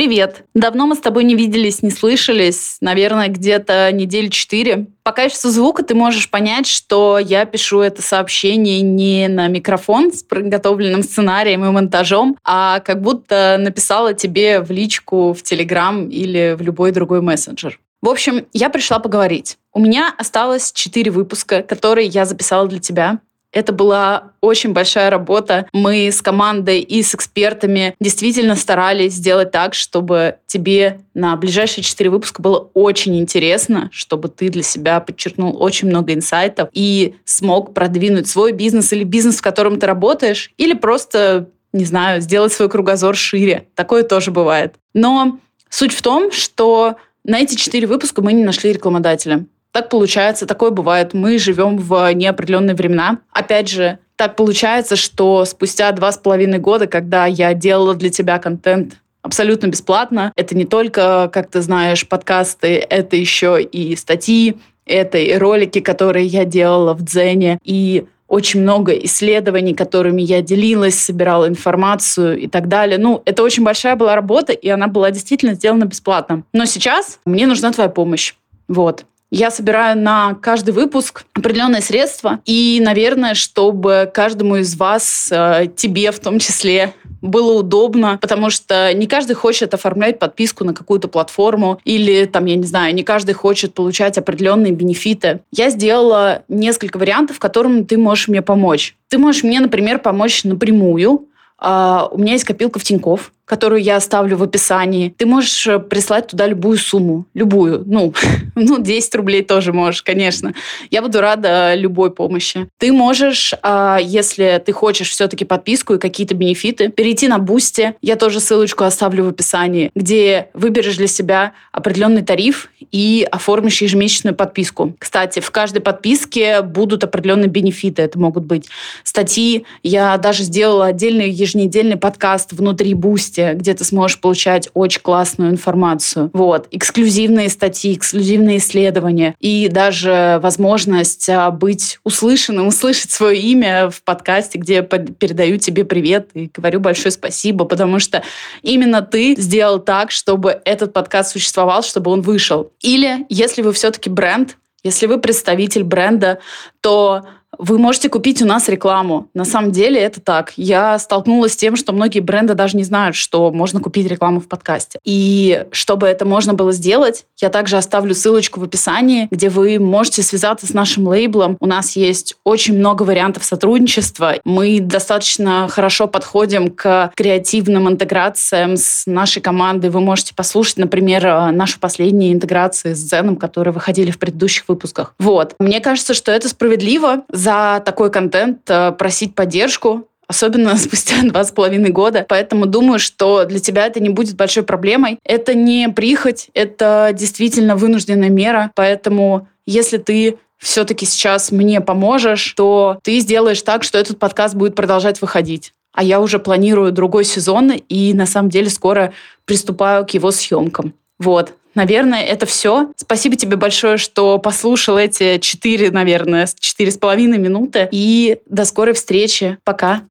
Привет! Давно мы с тобой не виделись, не слышались, наверное, где-то недели четыре. По качеству звука ты можешь понять, что я пишу это сообщение не на микрофон с подготовленным сценарием и монтажом, а как будто написала тебе в личку в Телеграм или в любой другой мессенджер. В общем, я пришла поговорить. У меня осталось четыре выпуска, которые я записала для тебя. Это была очень большая работа. Мы с командой и с экспертами действительно старались сделать так, чтобы тебе на ближайшие четыре выпуска было очень интересно, чтобы ты для себя подчеркнул очень много инсайтов и смог продвинуть свой бизнес или бизнес, в котором ты работаешь, или просто, не знаю, сделать свой кругозор шире. Такое тоже бывает. Но суть в том, что на эти четыре выпуска мы не нашли рекламодателя. Так получается, такое бывает. Мы живем в неопределенные времена. Опять же, так получается, что спустя два с половиной года, когда я делала для тебя контент абсолютно бесплатно, это не только, как ты знаешь, подкасты, это еще и статьи, это и ролики, которые я делала в Дзене, и очень много исследований, которыми я делилась, собирала информацию и так далее. Ну, это очень большая была работа, и она была действительно сделана бесплатно. Но сейчас мне нужна твоя помощь. Вот. Я собираю на каждый выпуск определенные средства. И, наверное, чтобы каждому из вас, э, тебе в том числе, было удобно, потому что не каждый хочет оформлять подписку на какую-то платформу или, там, я не знаю, не каждый хочет получать определенные бенефиты. Я сделала несколько вариантов, которым ты можешь мне помочь. Ты можешь мне, например, помочь напрямую. Uh, у меня есть копилка в Тинькофф, которую я оставлю в описании. Ты можешь э, прислать туда любую сумму, любую. Ну, ну 10 рублей тоже можешь, конечно. Я буду рада любой помощи. Ты можешь, а, если ты хочешь все-таки подписку и какие-то бенефиты, перейти на Boosty. Я тоже ссылочку оставлю в описании, где выберешь для себя определенный тариф и оформишь ежемесячную подписку. Кстати, в каждой подписке будут определенные бенефиты. Это могут быть статьи. Я даже сделала отдельный еженедельный подкаст внутри Boosty, подкасте, где ты сможешь получать очень классную информацию. Вот. Эксклюзивные статьи, эксклюзивные исследования и даже возможность а, быть услышанным, услышать свое имя в подкасте, где передаю тебе привет и говорю большое спасибо, потому что именно ты сделал так, чтобы этот подкаст существовал, чтобы он вышел. Или если вы все-таки бренд, если вы представитель бренда, то вы можете купить у нас рекламу. На самом деле это так. Я столкнулась с тем, что многие бренды даже не знают, что можно купить рекламу в подкасте. И чтобы это можно было сделать, я также оставлю ссылочку в описании, где вы можете связаться с нашим лейблом. У нас есть очень много вариантов сотрудничества. Мы достаточно хорошо подходим к креативным интеграциям с нашей командой. Вы можете послушать, например, нашу последнюю интеграцию с Зеном, которые выходили в предыдущих выпусках. Вот. Мне кажется, что это справедливо за такой контент э, просить поддержку, особенно спустя два с половиной года. Поэтому думаю, что для тебя это не будет большой проблемой. Это не прихоть, это действительно вынужденная мера. Поэтому если ты все-таки сейчас мне поможешь, то ты сделаешь так, что этот подкаст будет продолжать выходить. А я уже планирую другой сезон и на самом деле скоро приступаю к его съемкам. Вот. Наверное, это все. Спасибо тебе большое, что послушал эти четыре, наверное, четыре с половиной минуты. И до скорой встречи. Пока.